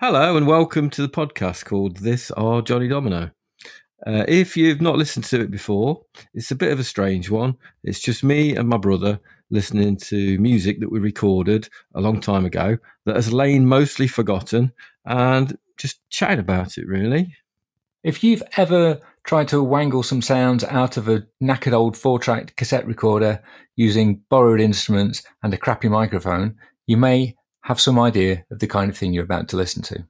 Hello and welcome to the podcast called This Are Johnny Domino. Uh, if you've not listened to it before, it's a bit of a strange one. It's just me and my brother listening to music that we recorded a long time ago that has lain mostly forgotten and just chatting about it, really. If you've ever tried to wangle some sounds out of a knackered old four track cassette recorder using borrowed instruments and a crappy microphone, you may have some idea of the kind of thing you're about to listen to.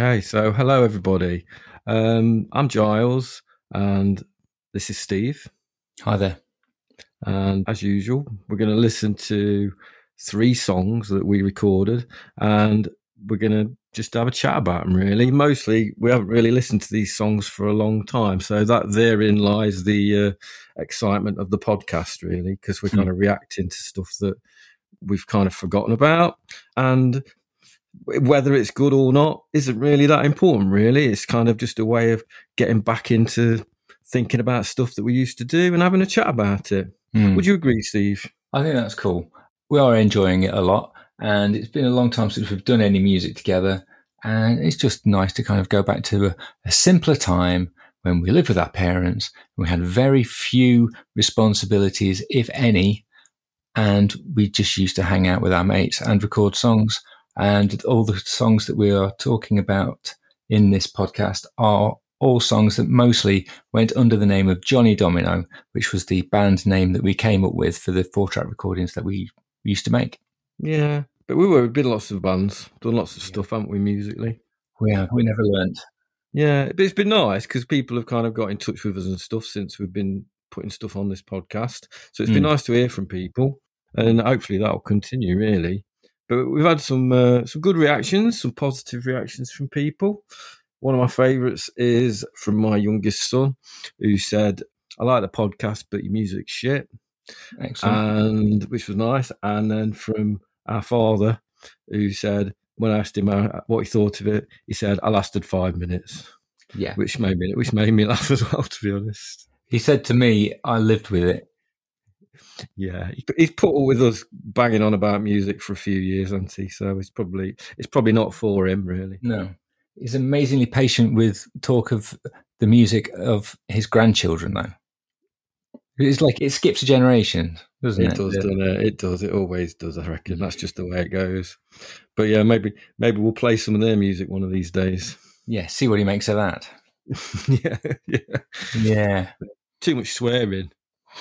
Okay, so hello everybody. Um, I'm Giles, and this is Steve. Hi there. And as usual, we're going to listen to three songs that we recorded, and we're going to just have a chat about them. Really, mostly we haven't really listened to these songs for a long time, so that therein lies the uh, excitement of the podcast, really, because we're Hmm. kind of reacting to stuff that we've kind of forgotten about, and whether it's good or not isn't really that important really it's kind of just a way of getting back into thinking about stuff that we used to do and having a chat about it Hmm. would you agree steve I think that's cool. We are enjoying it a lot, and it's been a long time since we've done any music together. And it's just nice to kind of go back to a, a simpler time when we lived with our parents. We had very few responsibilities, if any, and we just used to hang out with our mates and record songs. And all the songs that we are talking about in this podcast are all songs that mostly went under the name of Johnny Domino, which was the band name that we came up with for the four track recordings that we used to make. yeah but we were been lots of bands done lots of stuff haven't we musically We have, we never learnt. yeah but it's been nice because people have kind of got in touch with us and stuff since we've been putting stuff on this podcast so it's been Mm. nice to hear from people and hopefully that'll continue really but we've had some uh, some good reactions some positive reactions from people one of my favorites is from my youngest son who said i like the podcast but your music's shit Excellent. and which was nice and then from our father who said when i asked him uh, what he thought of it he said i lasted five minutes yeah. which made me which made me laugh as well to be honest He said to me, I lived with it. Yeah, he's put up with us banging on about music for a few years, hasn't he? So it's probably it's probably not for him, really. No. He's amazingly patient with talk of the music of his grandchildren, though. It's like it skips a generation, doesn't it? It does, doesn't it? It does. It always does. I reckon that's just the way it goes. But yeah, maybe maybe we'll play some of their music one of these days. Yeah, see what he makes of that. yeah, yeah. Yeah. Too much swearing.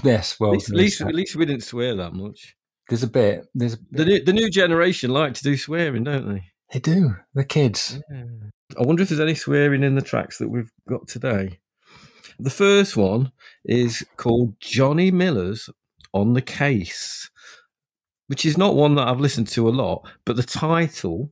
Yes, well, At least, at least, at least we didn't swear that much. There's a bit. There's a The new, the new generation like to do swearing, don't they? They do. The kids. I wonder if there's any swearing in the tracks that we've got today. The first one is called Johnny Miller's On the Case, which is not one that I've listened to a lot, but the title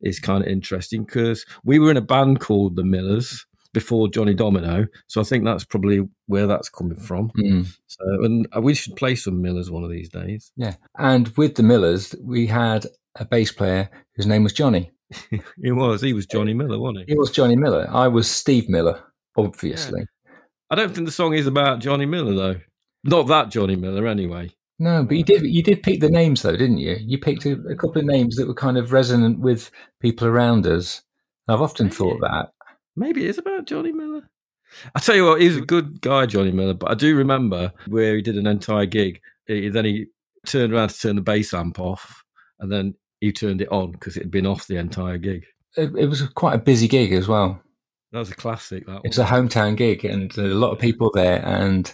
is kind of interesting because we were in a band called The Millers before Johnny Domino. So I think that's probably where that's coming from. Mm. So, and we should play some Millers one of these days. Yeah. And with the Millers, we had a bass player whose name was Johnny. He was, he was Johnny Miller, wasn't he? He was Johnny Miller. I was Steve Miller, obviously. I don't think the song is about Johnny Miller though. Not that Johnny Miller, anyway. No, but you did you did pick the names though, didn't you? You picked a, a couple of names that were kind of resonant with people around us. I've often thought that. Maybe it is about Johnny Miller. I tell you what, he's a good guy, Johnny Miller. But I do remember where he did an entire gig. He, then he turned around to turn the bass amp off, and then he turned it on because it had been off the entire gig. It, it was quite a busy gig as well. That was a classic. That It was a hometown gig, and a lot of people there, and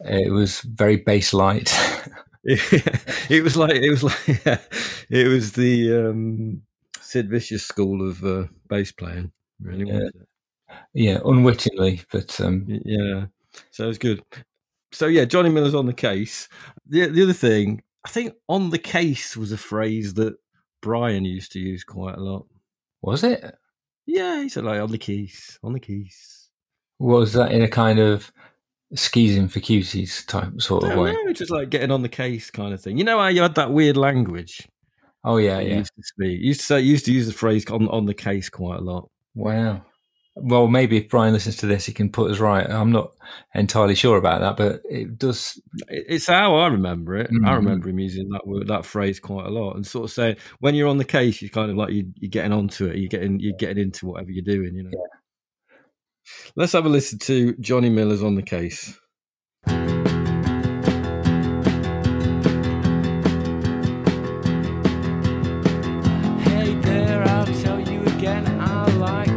it was very bass light. it was like it was like it was the um, Sid Vicious school of uh, bass playing. Really, Yeah. Yeah, unwittingly, but um, Yeah. So it was good. So yeah, Johnny Miller's on the case. The the other thing, I think on the case was a phrase that Brian used to use quite a lot. was it? Yeah, he said like on the case, on the case. Was that in a kind of skeezing for cuties type sort of way. no, just like getting on the case kind of thing. You know how you had that weird language? Oh yeah, yeah. used to speak. Used to say, used to use the phrase on on the case quite a lot. Wow. Well, maybe if Brian listens to this, he can put us right. I'm not entirely sure about that, but it does. It's how I remember it. I Mhm. remember him using that word, that phrase quite a lot, and sort of saying when you're on the case, you're kind of like you, you're getting onto it. You're getting you're getting into whatever you're doing. You know. Let's have a listen to Johnny Miller's on the case. Hey there, I'll tell you again. I like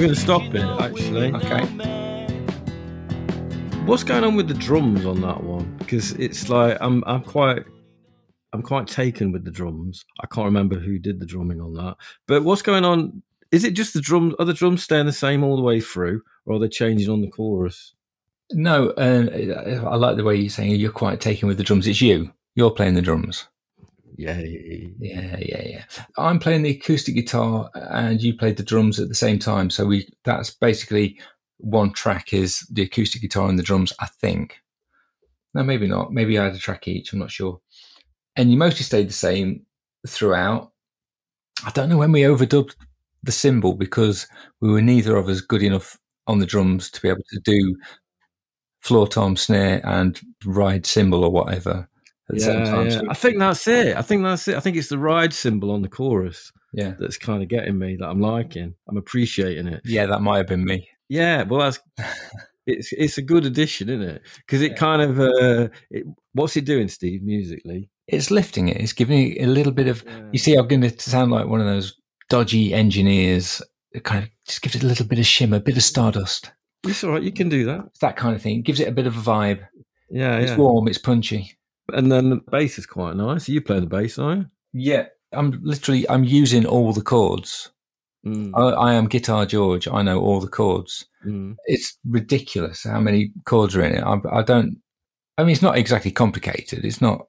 going to stop it actually. Okay. What's going on with the drums on that one? Because it's like I'm I'm quite I'm quite taken with the drums. I can't remember who did the drumming on that. But what's going on? Is it just the drums? Are the drums staying the same all the way through, or are they changing on the chorus? No, uh, I like the way you're saying you're quite taken with the drums. It's you. You're playing the drums. Yeah, Yeah, yeah, yeah. I'm playing the acoustic guitar, and you played the drums at the same time. So we that's basically one track is the acoustic guitar and the drums. I think. No, maybe not. Maybe I had a track each. I'm not sure. And you mostly stayed the same throughout. I don't know when we overdubbed the cymbal because we were neither of us good enough on the drums to be able to do floor tom snare and ride cymbal or whatever yeah, yeah. I think that's it. I think that's it. I think it's the ride cymbal on the chorus yeah, that's kind of getting me. That I'm liking. I'm appreciating it. yeah, that might have been me. Yeah, well, that's it's it's a good addition, isn't it? Because it Yeah. kind of uh, it, what's it doing, Steve, musically? It's lifting it. It's giving it a little bit of. You see, I'm going to sound like one of those dodgy engineers. It kind of just gives it a little bit of shimmer, a bit of stardust. it's all right. You can do that. It's that kind of thing. It gives it a bit of a vibe. Yeah, It's yeah. warm. It's punchy. And then the bass is quite nice. You play the bass, are you? Yeah, I'm literally. I'm using all the chords. Mm, I, I am Guitar George. I know all the chords. mm. It's ridiculous how many chords are in it. I, I don't. I mean, it's not exactly complicated. It's not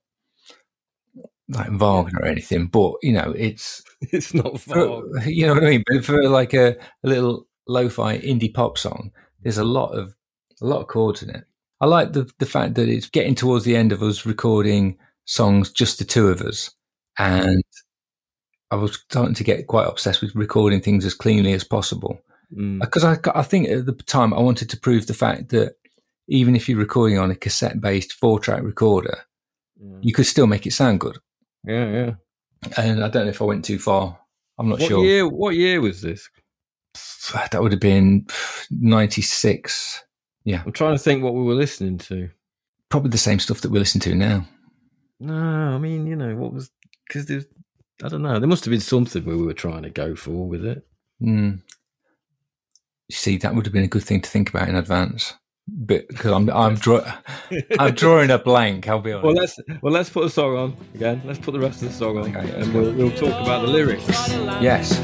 like Wagner or anything, but you know, it's It's not for, you know what I mean. But for like a, a little lo-fi indie pop song, there's a lot of a lot of chords in it. I like the the fact that it's getting towards the end of us recording songs, just the two of us, and I was starting to get quite obsessed with recording things as cleanly as possible Mm. because I, I think at the time I wanted to prove the fact that even if you're recording on a cassette-based four-track recorder, Yeah. you could still make it sound good. yeah, yeah. And I don't know if I went too far. I'm not What sure. year? What year was this? That would have been 96. I'm trying to think what we were listening to. Probably the same stuff that we listen to now. No, I mean, you know, what was because there's, I don't know, there must have been something we were trying to go for with it. Mm. See, that would have been a good thing to think about in advance. But because I'm, I'm, draw, I'm drawing a blank. I'll be honest. Well, let's well let's put a song on again. Let's put the rest of the song on, Okay. and we'll, we'll talk about the lyrics. Yes.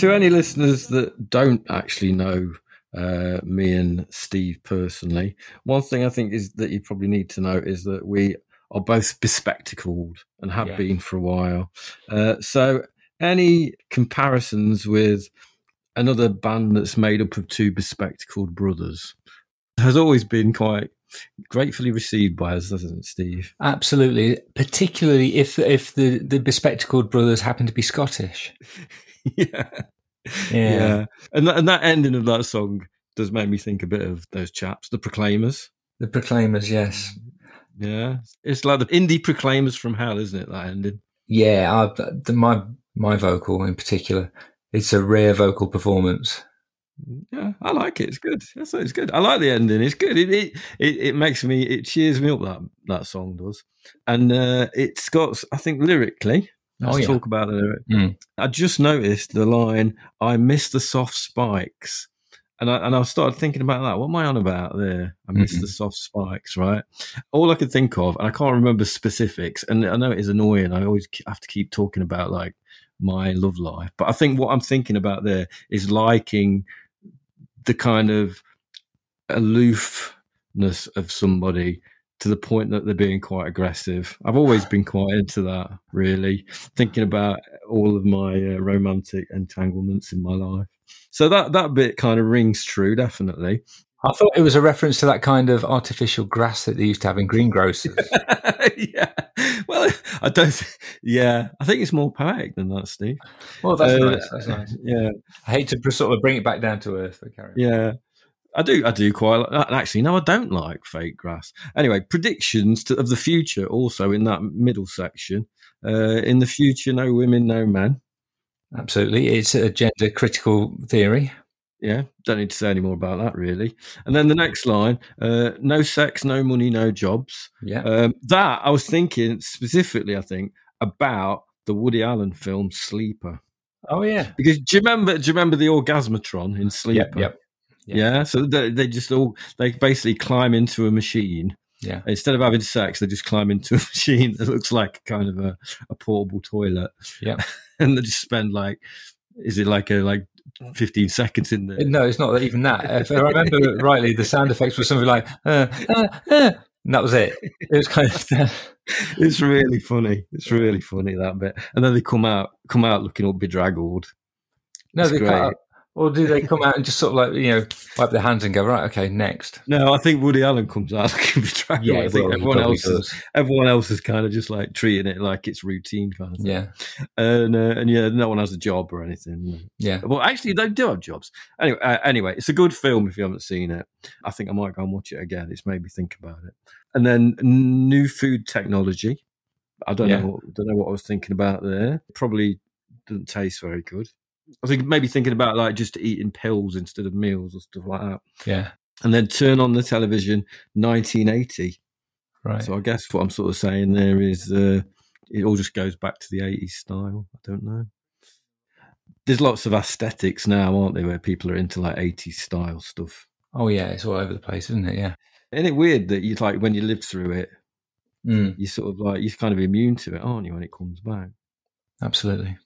To any listeners that don't actually know uh, me and Steve personally, one thing I think is that you probably need to know is that we are both bespectacled and have Yeah. been for a while. Uh, so, any comparisons with another band that's made up of two bespectacled brothers has always been quite gratefully received by us, doesn't it, Steve? Absolutely, particularly if if the the bespectacled brothers happen to be Scottish. yeah. Yeah. And, that, and that ending of that song does make me think a bit of those chaps, the Proclaimers. The Proclaimers, yes. Yeah. It's like the indie Proclaimers from hell, isn't it? That ending. Yeah, I, the, my my vocal in particular, it's a rare vocal performance. Yeah, I like it. It's good. That's it's good. I like the ending. It's good. It it it, it makes me. It cheers me up. That that song does, and uh, it's got. I think lyrically. Let's Oh, yeah. talk about lyric. Mm. I just noticed the line. I miss the soft spikes, and I and I started thinking about that. What am I on about there? I miss Mhm. the soft spikes, right? All I could think of, and I can't remember specifics. And I know it is annoying. I always have to keep talking about like my love life, but I think what I'm thinking about there is liking the kind of aloofness of somebody to the point that they're being quite aggressive. I've always been quite into that, really, thinking about all of my uh, romantic entanglements in my life. So that that bit kind of rings true, definitely. I thought it was a reference to that kind of artificial grass that they used to have in greengrocers. yeah. Well, I don't. th- Yeah, I think it's more poetic than that, Steve. well, that's Uh, nice. That's nice. Yeah, I hate to sort of bring it back down to earth, but carry on. yeah. I do. I do quite. Like, actually, no, I don't like fake grass. Anyway, predictions to, of the future. Also, in that middle section, uh, in the future, no women, no men. Absolutely, it's a gender critical theory. Yeah, don't need to say any more about that, really. And then the next line: uh, no sex, no money, no jobs. Yeah, Um, that I was thinking specifically, I think about the Woody Allen film Sleeper. oh yeah, Because do you remember? Do you remember the orgasmatron in Sleeper? yep, yep, Yeah. Yeah. So they, they just all they basically climb into a machine. yeah, Instead of having sex, they just climb into a machine that looks like kind of a, a portable toilet. Yeah. and they just spend like, is it like a like fifteen seconds in there? No, it's not even that. If I remember rightly, the sound effects were something like, uh, uh, uh, and that was it. It was kind of It's really funny. It's really funny that bit. And then they come out come out looking all bedraggled. no, It's they cut great. out. Or do they come out and just sort of like you know wipe their hands and go right? Okay, next. No, I think Woody Allen comes out looking bedraggled. I think well, everyone else is, everyone else is kind of just like treating it like it's routine kind of thing. Yeah, And uh, and yeah, no one has a job or anything. yeah. Well, actually, they do have jobs. Anyway, uh, anyway, it's a good film if you haven't seen it. I think I might go and watch it again. It's made me think about it. And then new food technology. I don't Yeah. know. What, don't know what I was thinking about there. Probably doesn't taste very good. I think maybe thinking about like just eating pills instead of meals or stuff like that. Yeah. And then turn on the television. 1980. Right. So I guess what I'm sort of saying there is uh, it all just goes back to the 80s style. I don't know. There's lots of aesthetics now, aren't there, where people are into like 80s style stuff. oh yeah, it's all over the place, isn't it? Yeah. Isn't it weird that you like when you lived through it, Mm, you sort of like you're kind of immune to it, aren't you, when it comes back? absolutely.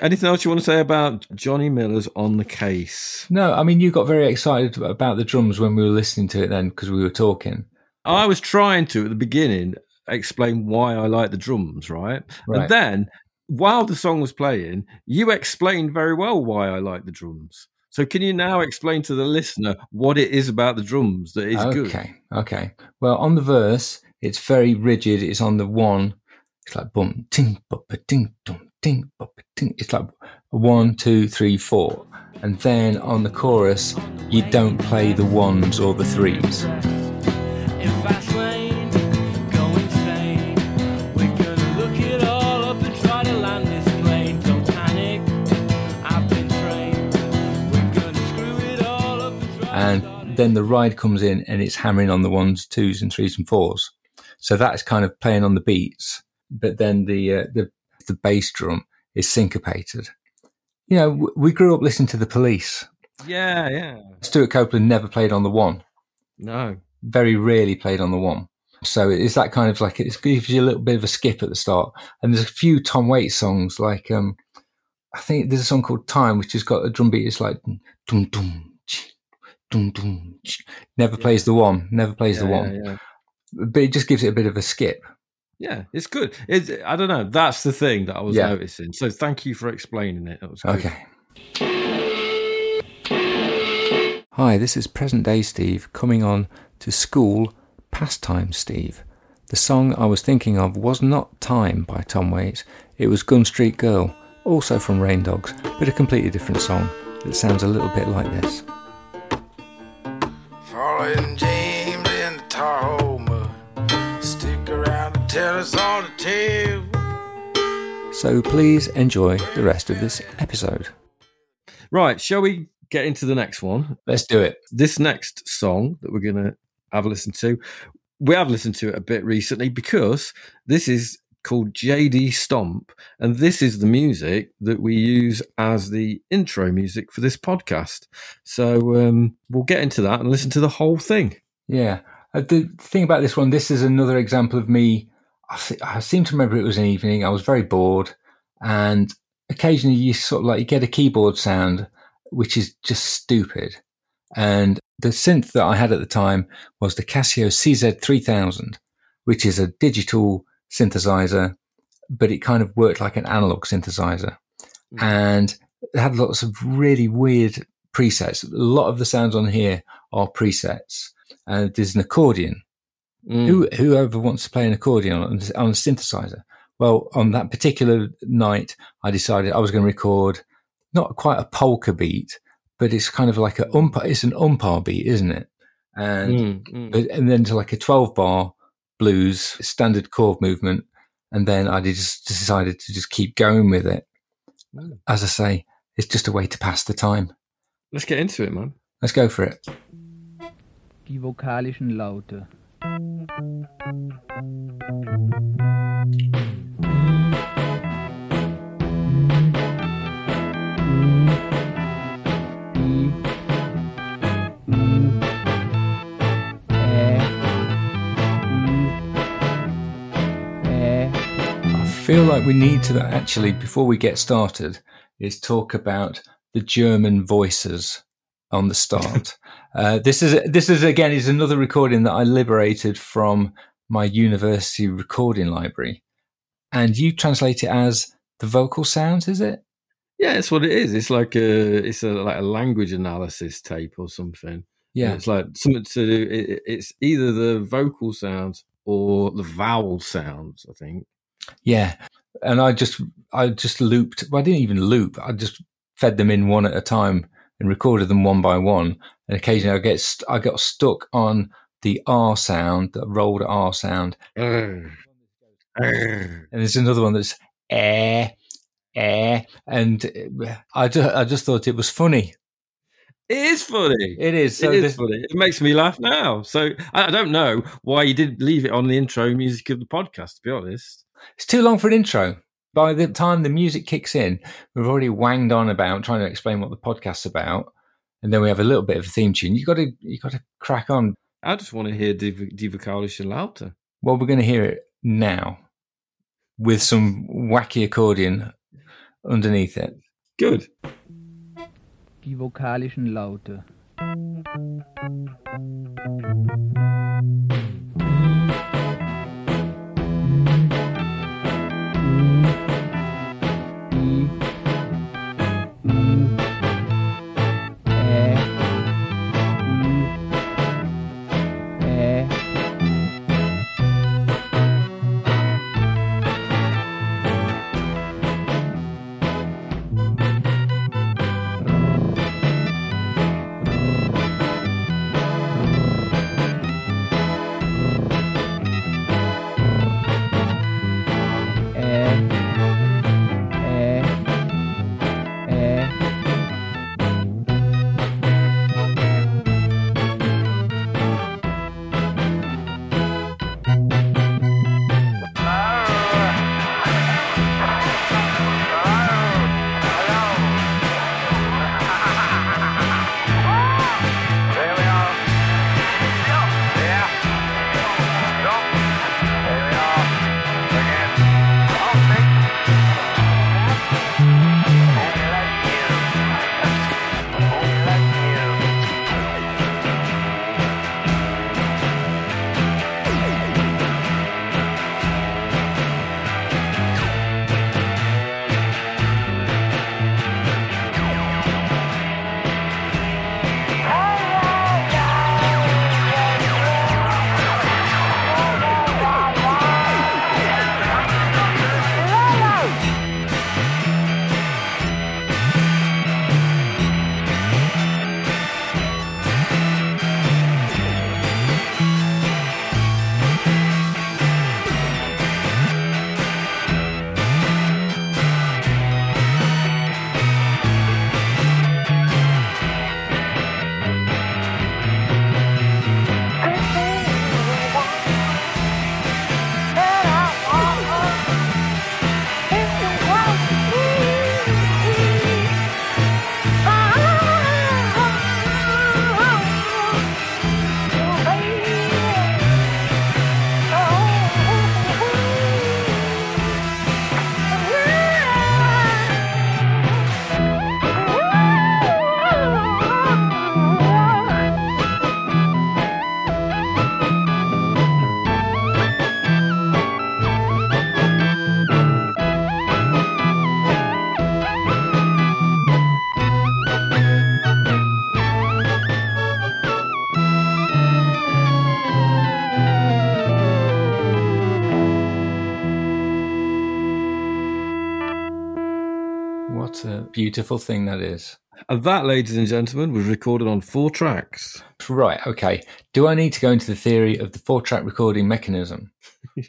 Anything else you want to say about Johnny Miller's on the case? No, I mean you got very excited about the drums when we were listening to it then because we were talking. I was trying to at the beginning explain why I like the drums, right? Right. And then while the song was playing, you explained very well why I like the drums. So can you now explain to the listener what it is about the drums that is okay. good? Okay. Okay. Well, on the verse, it's very rigid. It's on the one. It's like boom, ting, boppa, ding, dum, ding, ding. It's like one, two, three, four. And then on the chorus, you don't play the ones or the threes. In fast lane, go insane. We're gonna look it all up and try to land this plane. Don't panic, I've been trained. We're gonna screw it all up and try to And start it. then the ride comes in and it's hammering on the ones, twos, and threes and fours. So that's kind of playing on the beats. But then the uh, the the bass drum is syncopated. You know, we grew up listening to the Police. Yeah, yeah. Stewart Copeland never played on the one. No. very rarely played on the one. So it's that kind of like it gives you a little bit of a skip at the start. And there's a few Tom Waits songs, like um, I think there's a song called Time, which has got a drum beat. It's like dum dum dum dum. Never plays the one. Never plays Yeah, the yeah, one. yeah. But it just gives it a bit of a skip. Yeah, it's good. It's, I don't know. That's the thing that I was Yeah. noticing. So thank you for explaining it. That was good. Okay. Hi, this is present day Steve coming on to school pastime Steve. The song I was thinking of was not Time by Tom Waits, it was Gun Street Girl, also from Rain Dogs, but a completely different song that sounds a little bit like this. Following James in the Tar Hole mud. Stick around and us all the tale. So please enjoy the rest of this episode. Right, shall we get into the next one? Let's do it. This next song that we're going to have a listen to, we have listened to it a bit recently because this is called JD Stomp, and this is the music that we use as the intro music for this podcast. So um, we'll get into that and listen to the whole thing. Yeah. Uh, the thing about this one, this is another example of me. I, se- I seem to remember it was an evening. I was very bored, and occasionally you sort of like you get a keyboard sound, which is just stupid. And the synth that I had at the time was the Casio CZ3000, which is a digital synthesizer, but it kind of worked like an analog synthesizer. Mm. And it had lots of really weird presets. A lot of the sounds on here are presets. And there's an accordion. Mm. Who, whoever wants to play an accordion on, on a synthesizer? Well, on that particular night, I decided I was going to record not quite a polka beat, but it's kind of like a umpire. It's an umpire beat, isn't it? And Mm, mm. but, and then to like a 12 bar blues standard chord movement. And then I just decided to just keep going with it. Mm. As I say, it's just a way to pass the time. Let's get into it, man. Let's go for it. Die vokalischen Laute. I feel like we need to actually, before we get started, is talk about the German voices on the start. uh, this is this is again is another recording that I liberated from my university recording library, and you translate it as the vocal sounds. Is it? Yeah, it's what it is. It's like a it's a like a language analysis tape or something. Yeah. it's like something to do. It- it's either the vocal sounds or the vowel sounds. I think. Yeah, and I just I just looped. Well, I didn't even loop. I just fed them in one at a time and recorded them one by one. And occasionally, I get st- I got stuck on the R sound, the rolled R sound. Arr. and there's another one that's eh eh, and I just I just thought it was funny. It is funny. It is. So it is funny. It makes me laugh now. So I don't know why you didn't leave it on the intro music of the podcast. To be honest, It's too long for an intro. By the time the music kicks in, we've already wanged on about trying to explain what the podcast's about, and then we have a little bit of a theme tune. You got to you got to crack on. I just want to hear Diva, Diva Kalish and Lauter. Well, we're going to hear it now with some wacky accordion underneath it. Good. Die vokalischen Laute. Beautiful thing that is. And that, ladies and gentlemen, was recorded on four tracks. Right. Okay. Do I need to go into the theory of the four-track recording mechanism?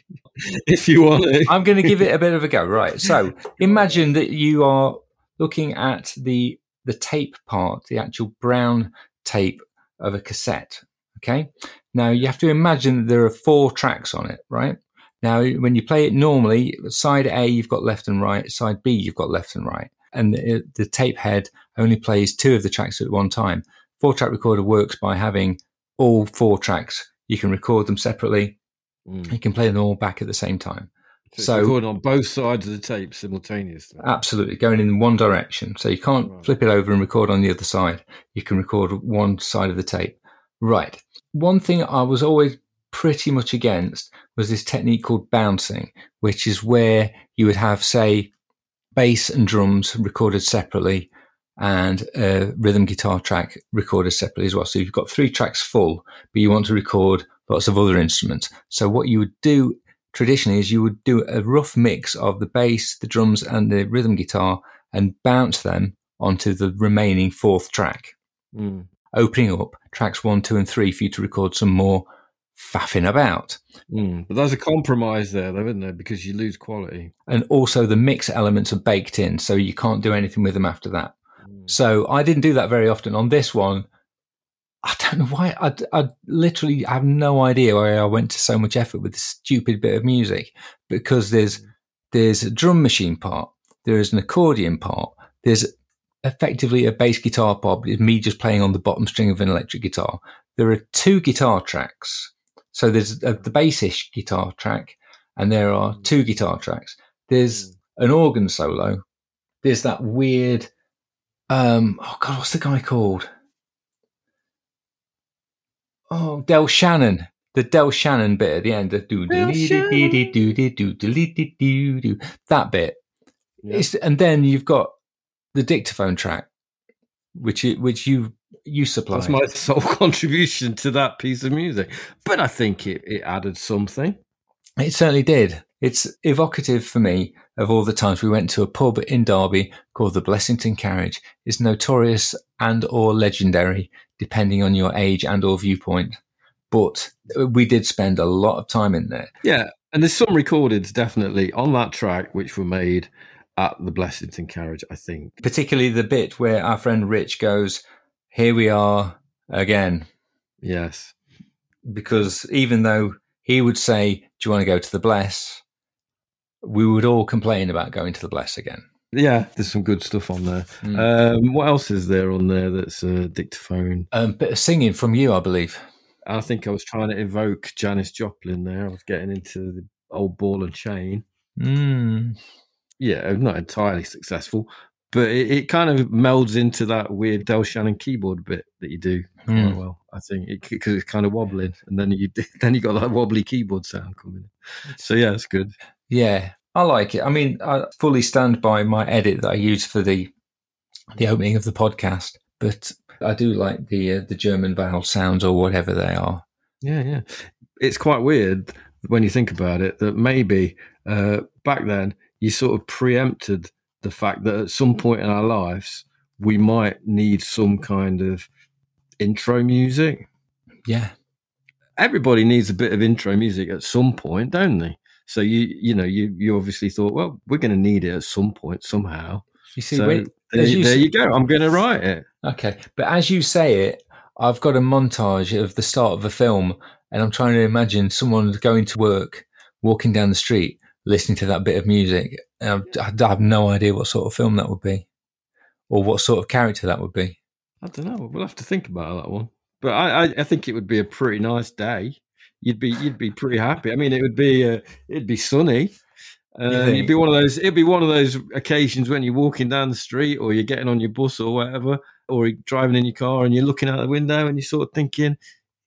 If you want it. I'm going to give it a bit of a go. Right. So imagine that you are looking at the the tape part, the actual brown tape of a cassette. Okay. Now you have to imagine that there are four tracks on it, right? Now, when you play it normally, side A you've got left and right, side B you've got left and right, and the, the tape head only plays two of the tracks at one time. Four track recorder works by having all four tracks. You can record them separately. Mm. You can play them all back at the same time. So, So- on both sides of the tape simultaneously. Absolutely, going in one direction. So you can't Right. flip it over and record on the other side. You can record one side of the tape. Right. One thing I was always pretty much against was this technique called bouncing, which is where you would have, say, bass and drums recorded separately and a rhythm guitar track recorded separately as well. So you've got three tracks full, but you want to record lots of other instruments. So what you would do traditionally is you would do a rough mix of the bass, the drums, and the rhythm guitar and bounce them onto the remaining fourth track, Mm. opening up tracks one, two, and three for you to record some more faffing about. Mm. But there's a compromise there, though, isn't there? Because you lose quality. And also the mix elements are baked in, so you can't do anything with them after that. Mm. So I didn't do that very often. On this one, I don't know why. I, I literally have no idea why I went to so much effort with this stupid bit of music because there's there's a drum machine part, there is an accordion part, there's effectively a bass guitar part, it's me just playing on the bottom string of an electric guitar. There are two guitar tracks. So there's a, the bassish guitar track, and there are two guitar tracks. There's an organ solo. There's that weird, um, oh god, what's the guy called? Oh, Del Shannon. The Del Shannon bit at the end. The do do do do do do do do do that bit. Yeah. It's, and then you've got the dictaphone track, which you, which you you supply. That's my sole contribution to that piece of music. But I think it, it added something. It certainly did. It's evocative for me of all the times we went to a pub in Derby called the Blessington Carriage. It's notorious and or legendary, depending on your age and or viewpoint. But we did spend a lot of time in there. Yeah. And there's some recordings definitely on that track which were made at the Blessington Carriage, I think. Particularly the bit where our friend Rich goes, Here we are again. Yes. Because even though he would say, Do you want to go to the Bless? We would all complain about going to the Bless again. Yeah, there's some good stuff on there. Mm. Um, what else is there on there that's a dictaphone? Um, bit of singing from you, I believe. I think I was trying to evoke Janis Joplin there. I was getting into the old ball and chain. Mm. Yeah, not entirely successful, but it, it kind of melds into that weird Del Shannon keyboard bit that you do quite Mm. well. I think because it's kind of wobbling, and then you then you got that wobbly keyboard sound coming. in. So yeah, it's good. Yeah, I like it. I mean, I fully stand by my edit that I use for the the opening of the podcast, but I do like the uh, the German vowel sounds or whatever they are. Yeah, yeah. It's quite weird when you think about it that maybe uh, back then you sort of preempted the fact that at some point in our lives we might need some kind of intro music. Yeah, Everybody needs a bit of intro music at some point, don't they? So you you know you you obviously thought, well, we're going to need it at some point somehow. you see, so there, you there you go. I'm going to write it. okay, but as you say it, I've got a montage of the start of a film, and I'm trying to imagine someone going to work, walking down the street, listening to that bit of music. And I've- I have no idea what sort of film that would be, or what sort of character that would be. I don't know. We'll have to think about that one. But I, I, I think it would be a pretty nice day. You'd be you'd be pretty happy. I mean, it would be uh, it'd be sunny. Uh, it'd be one of those. It'd be one of those occasions when you're walking down the street, or you're getting on your bus or whatever, or you're driving in your car and you're looking out the window and you're sort of thinking,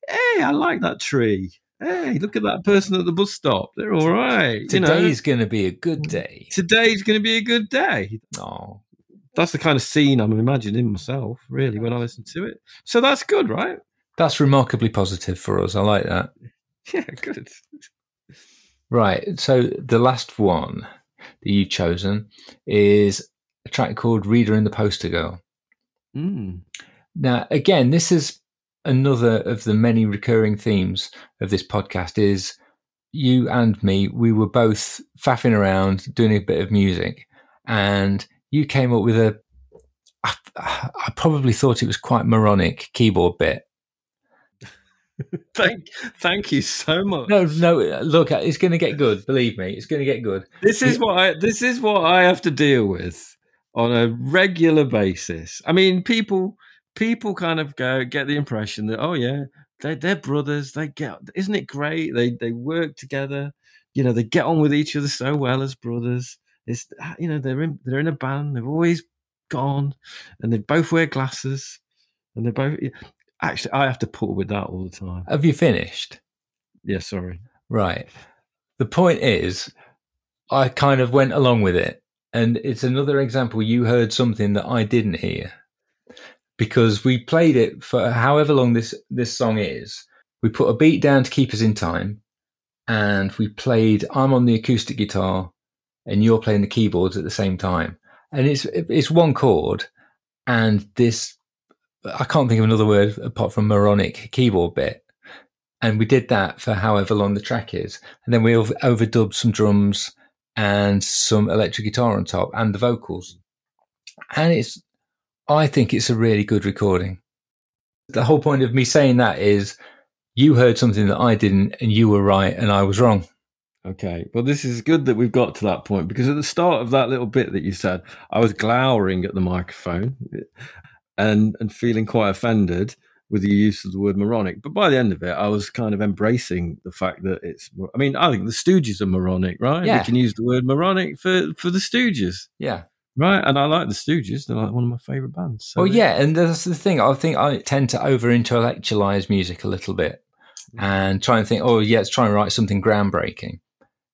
"Hey, I like that tree. Hey, look at that person at the bus stop. They're all right. You know, Today's going to be a good day. today's going to be a good day." Oh, That's the kind of scene I'm imagining myself, really, when I listen to it. So that's good, right? that's remarkably positive for us. I like that. Yeah, good. Right. So the last one that you've chosen is a track called Reader in the Poster Girl. Mm. Now, again, this is another of the many recurring themes of this podcast is you and me, we were both faffing around doing a bit of music and you came up with a I, I probably thought it was quite moronic keyboard bit. Thank, thank you so much. No, no, look, it's going to get good. Believe me, it's going to get good. This is what I this is what I have to deal with on a regular basis. I mean, people people kind of go get the impression that oh yeah, they they're brothers. They get isn't it great? They they work together. You know, they get on with each other so well as brothers. It's ah, you know they're in they're in a band. They've always gone, and they both wear glasses, and they both. Actually, I have to put with that all the time. Have you finished? Yeah, sorry. Right. The point is, I kind of went along with it. And it's another example you heard something that I didn't hear because we played it for however long this, this song is. We put a beat down to keep us in time and we played I'm on the acoustic guitar and you're playing the keyboards at the same time. And it's, it's one chord and this, I can't think of another word apart from moronic keyboard bit and we did that for however long the track is and then we overdubbed some drums and some electric guitar on top and the vocals and it's I think it's a really good recording. The whole point of me saying that is you heard something that I didn't and you were right and I was wrong. Okay. Well, this is good that we've got to that point because at the start of that little bit that you said, I was glowering at the microphone and and feeling quite offended with the use of the word moronic. But by the end of it, I was kind of embracing the fact that it's. I mean, I think the Stooges are moronic, right? Yeah. We can use the word moronic for for the Stooges, Yeah. Right? And I like the Stooges; they're like one of my favorite bands. So Well, yeah, and that's the thing. I think I tend to over intellectualize music a little bit and try and think, oh, yeah, let's try and write something groundbreaking.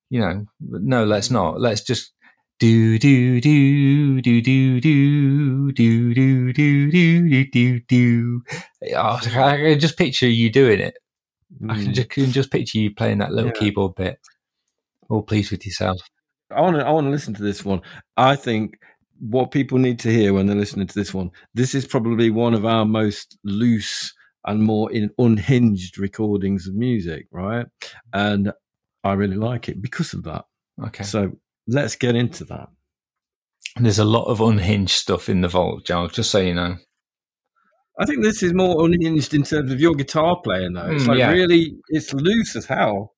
You know, but no, let's not. Let's just do do do do do do do do do do do do. Oh, I can just picture you doing it. I can Mm. just, can just picture you playing that little Yeah. keyboard bit. All pleased with yourself. I want to I want to listen to this one. I think what people need to hear when they're listening to this one, this is probably one of our most loose and more in unhinged recordings of music, right? And I really like it because of that. Okay. So let's get into that. There's a lot of unhinged stuff in the vault, Giles, just so you know. I think this is more unhinged in terms of your guitar playing, though. It's Mm, like yeah. really, it's loose as hell.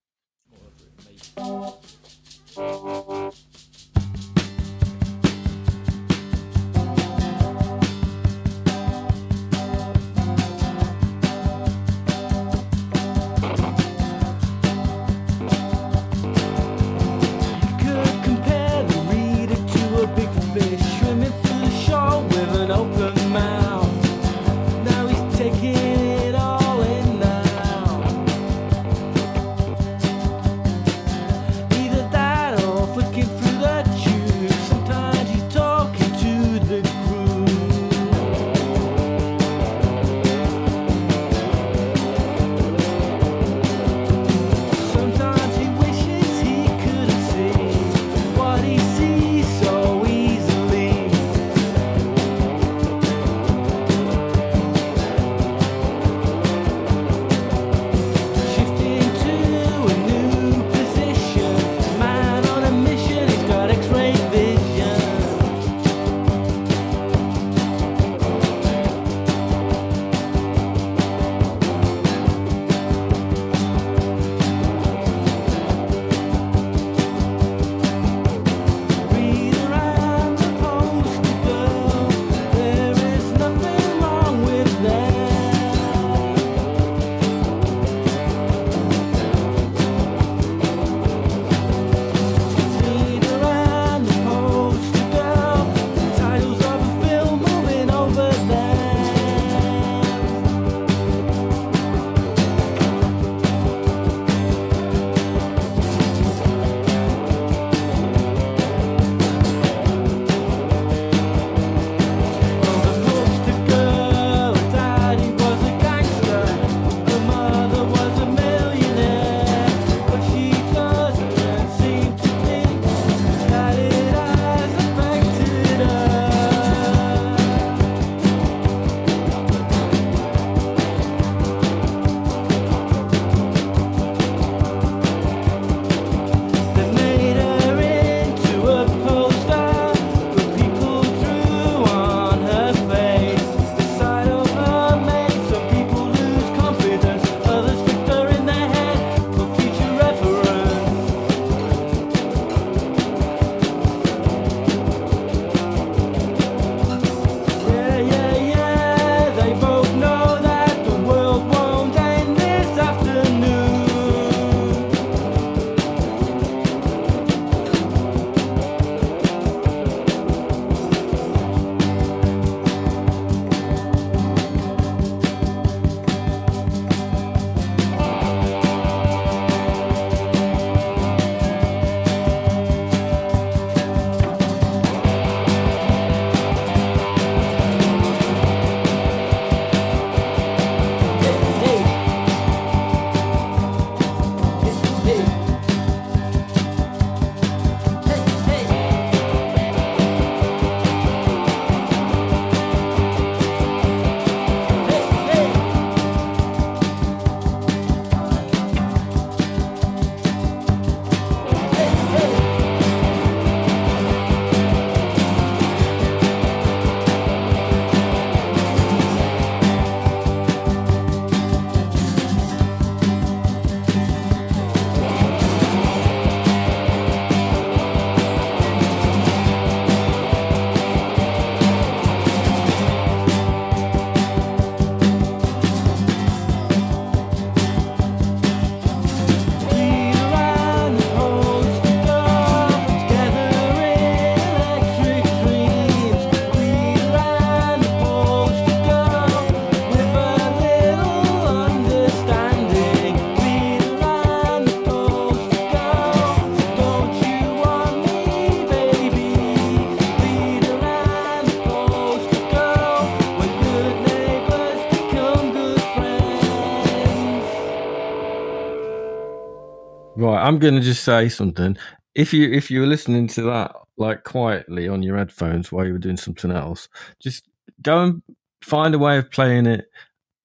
I'm going to just say something. If you if you were listening to that like quietly on your headphones while you were doing something else, just go and find a way of playing it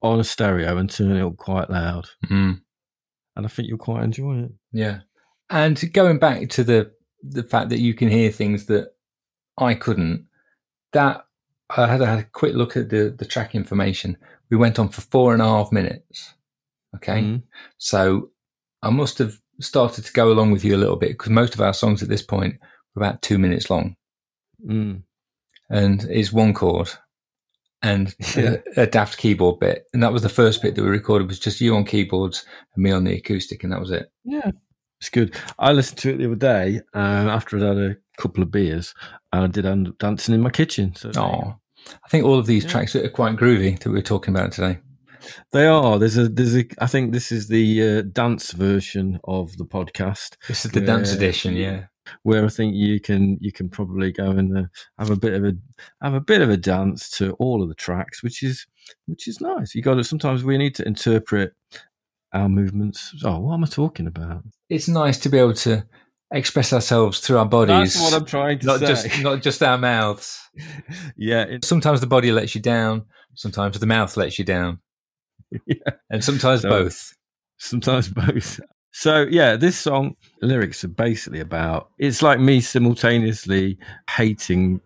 on a stereo and turn it up quite loud, Mm. and I think you'll quite enjoy it. Yeah. And going back to the the fact that you can hear things that I couldn't, that I had, had a quick look at the, the track information. We went on for four and a half minutes. Okay. Mm. So I must have started to go along with you a little bit because most of our songs at this point were about two minutes long Mm. and it's one chord and Yeah. a, a daft keyboard bit. And that was the first bit that we recorded was just you on keyboards and me on the acoustic and that was it. Yeah, it's good. I listened to it the other day uh, after I'd had a couple of beers, and I did end up dancing in my kitchen. So there you go. Oh, I think all of these Yeah. tracks are quite groovy that we were talking about today. They are. There's a there's a. I think this is the uh, dance version of the podcast. This is the dance edition, yeah. where I think you can you can probably go and uh, have a bit of a have a bit of a dance to all of the tracks, which is which is nice. You got to sometimes we need to interpret our movements. Oh, what am I talking about? It's nice to be able to express ourselves through our bodies, That's what I'm trying to not say. just not just our mouths. yeah, it, Sometimes the body lets you down, sometimes the mouth lets you down, yeah, and sometimes So- both. sometimes both. So yeah, this song lyrics are basically about. It's like me simultaneously hating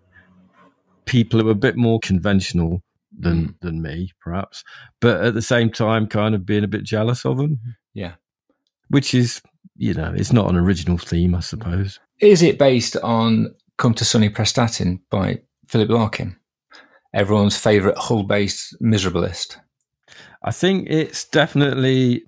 people who are a bit more conventional than Mm. than me, perhaps, but at the same time, kind of being a bit jealous of them. Yeah. which is you know, it's not an original theme, I suppose. Is it based on "Come to Sunny Prestatyn" by Philip Larkin, everyone's favourite Hull-based miserablist? I think it's definitely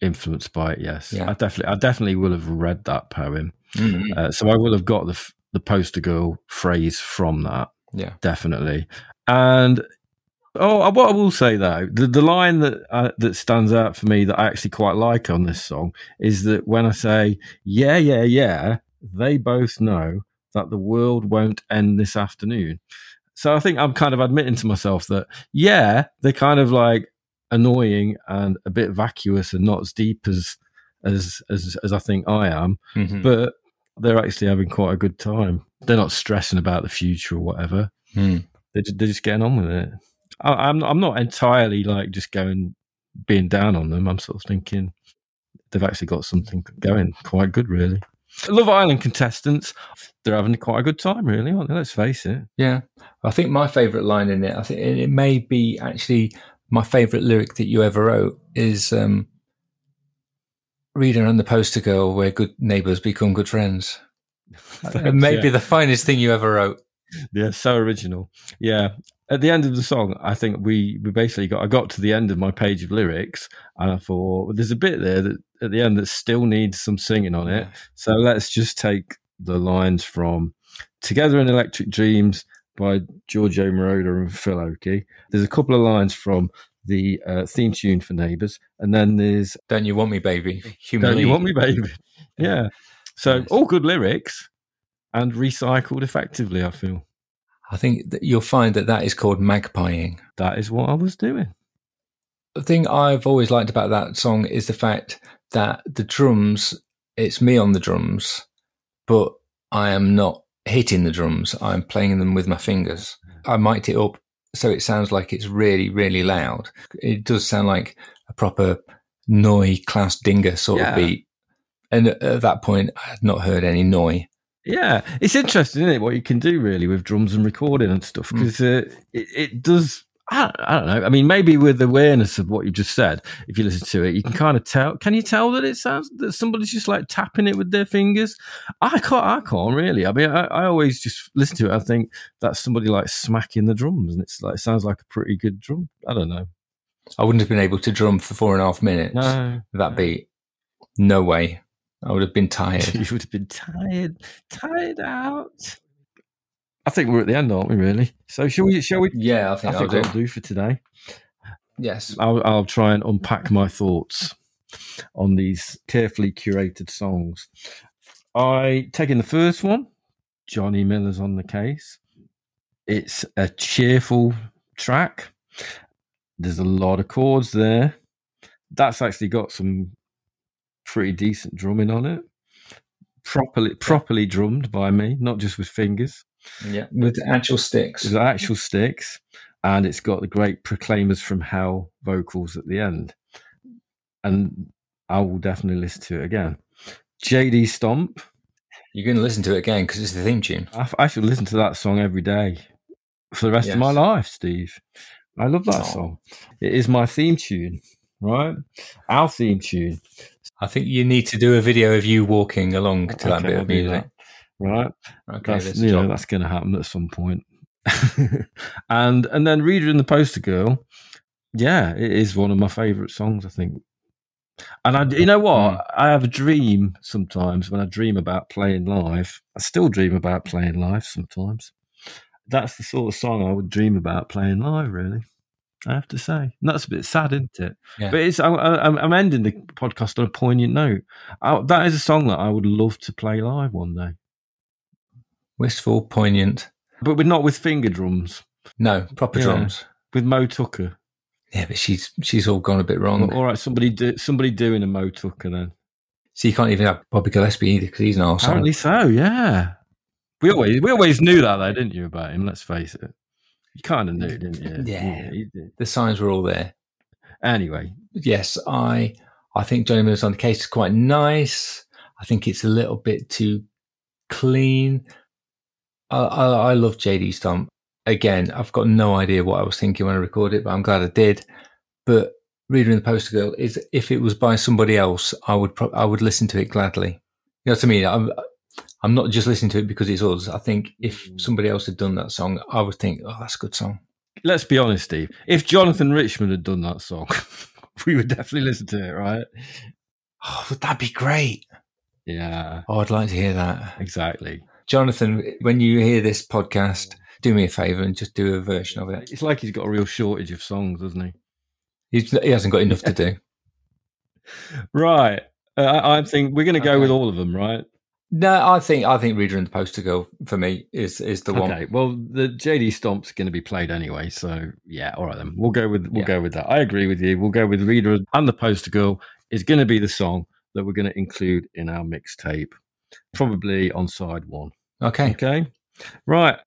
influenced by it. Yes, Yeah. I definitely, I definitely will have read that poem, Mm. uh, so I will have got the the poster girl phrase from that. Yeah. definitely. And oh, what I will say though, the the line that uh, that stands out for me that I actually quite like on this song is that when I say yeah, yeah, yeah, they both know that the world won't end this afternoon. So I think I'm kind of admitting to myself that yeah, they're kind of like annoying and a bit vacuous and not as deep as as as, as I think I am Mhm. but they're actually having quite a good time. They're not stressing about the future or whatever. Mm. They're just, they're just getting on with it. I, I'm I'm not entirely like just going being down on them. I'm sort of thinking they've actually got something going quite good, really. Love Island contestants, they're having quite a good time, really, aren't they? Let's face it. Yeah, I think my favourite line in it, I think it may be actually my favourite lyric that you ever wrote is um, "Reader and the poster girl, where good neighbours become good friends." it may yeah. the finest thing you ever wrote. Yeah, so original. Yeah. At the end of the song, I think we, we basically got I got to the end of my page of lyrics and I thought well, there's a bit there that at the end that still needs some singing on it. So let's just take the lines from Together in Electric Dreams by Giorgio Moroder and Phil Oakey. There's a couple of lines from the uh, theme tune for Neighbours, and then there's Don't you want me, baby? Don't You Want Me Baby? Yeah. So all good lyrics and recycled effectively, I feel. I think that you'll find that that is called magpieing. That is what I was doing. The thing I've always liked about that song is the fact that the drums, it's me on the drums, but I am not hitting the drums. I'm playing them with my fingers. I mic'd it up so it sounds like it's really, really loud. It does sound like a proper Neu! Klaus Dinger sort Yeah. of beat. And at that point, I had not heard any Noi. Yeah, it's interesting, isn't it? What you can do really with drums and recording and stuff Mm. because uh, it, it does. I, I don't know. I mean, maybe with awareness of what you just said, if you listen to it, you can mm-hmm. kind of tell. Can you tell that it sounds that somebody's just like tapping it with their fingers? I can't. I can't really. I mean, I, I always just listen to it. I think that's somebody like smacking the drums, and it's like it sounds like a pretty good drum. I don't know. I wouldn't have been able to drum for four and a half minutes. No, That beat. No way. I would have been tired. you would have been tired, tired out. I think we're at the end, aren't we? Really? So shall we? Shall we? yeah, I I think think I'll that'll do. do for today. Yes. I'll, I'll try and unpack my thoughts on these carefully curated songs. I taking the first one. Johnny Miller's on the case. It's a cheerful track. There's a lot of chords there. That's actually got some pretty decent drumming on it. properly properly drummed by me, not just with fingers. Yeah, with actual sticks. It's actual sticks, and it's got the great Proclaimers from Hell vocals at the end. And I will definitely listen to it again. JD Stomp. You're going to listen to it again because it's the theme tune. I, I should listen to that song every day for the rest of my life, Steve. I love that Oh. song. It is my theme tune, right? Our theme tune. I think you need to do a video of you walking along to that bit of music. Right? Okay, that's, you know, that's going to happen at some point. and and then Reader and the Poster Girl, yeah, it is one of my favourite songs. I think. And I, you know what? Hmm. I have a dream sometimes when I dream about playing live. I still dream about playing live sometimes. That's the sort of song I would dream about playing live. Really, I have to say. And that's a bit sad, isn't it? Yeah. But it's. I, I'm ending the podcast on a poignant note. I, that is a song that I would love to play live one day, Wistful, poignant. but with not with finger drums. No, proper Yeah. drums. with Moe Tucker. Yeah, but she's she's all gone a bit wrong. All right, somebody do, somebody doing a Moe Tucker then. So you can't even have Bobby Gillespie either because he's an arsehole. Apparently so, yeah. We always we always knew that though, didn't you, about him? Let's face it. You kind of knew, didn't you? Yeah. you did. The signs were all there. Anyway, Yes, I I think Johnny Miller's on the case is quite nice. I think it's a little bit too clean. I, I, I love JD Stomp. Again, I've got no idea what I was thinking when I recorded it, but I'm glad I did. But Reader and the Poster Girl is if it was by somebody else, I would pro- I would listen to it gladly. You know what I mean? I'm I'm not just listening to it because it's us. I think if mm. somebody else had done that song, I would think, oh, that's a good song. let's be honest, Steve. If Jonathan Richman had done that song, we would definitely listen to it, right? Oh, would that be great? Yeah, Oh, I'd like to hear that. exactly. Jonathan, when you hear this podcast, do me a favor and just do a version of it. It's like he's got a real shortage of songs, doesn't he? He's, he hasn't got enough to do. Right. Uh, I, I think we're going to go Okay. with all of them, right? No, I think I think Reader and the Poster Girl for me is is the one. Okay. Well, the JD Stomp's going to be played anyway, so yeah. All right then. We'll go with we'll Yeah. go with that. I agree with you. We'll go with Reader and the Poster Girl is going to be the song that we're going to include in our mixtape, probably on side one. Okay, Okay. Right.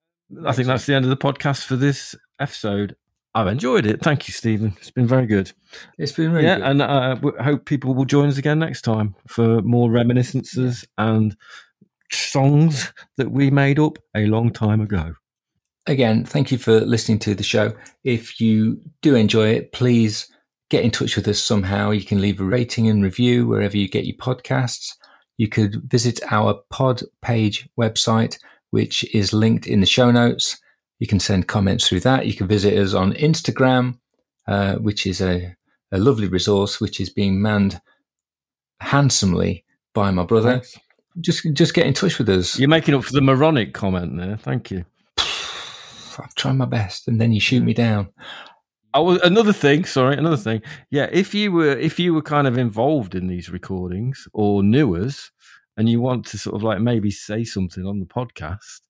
I think that's the end of the podcast for this episode. I've enjoyed it. Thank you, Stephen. It's been very good. it's been really yeah, good. and uh, hope people will join us again next time for more reminiscences and songs that we made up a long time ago. Again, thank you for listening to the show. If you do enjoy it, please get in touch with us somehow. You can leave a rating and review wherever you get your podcasts. You could visit our pod page website, which is linked in the show notes. You can send comments through that. You can visit us on Instagram, uh, which is a, a lovely resource, which is being manned handsomely by my brother. Thanks. Just, just get in touch with us. You're making up for the moronic comment there. Thank you. I'm trying my best, and then you shoot me down. I was another thing. Sorry, another thing. Yeah, if you were if you were kind of involved in these recordings or knew us, and you want to sort of like maybe say something on the podcast,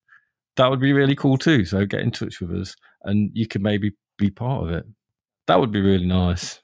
that would be really cool too. So get in touch with us, and you can maybe be part of it. That would be really nice.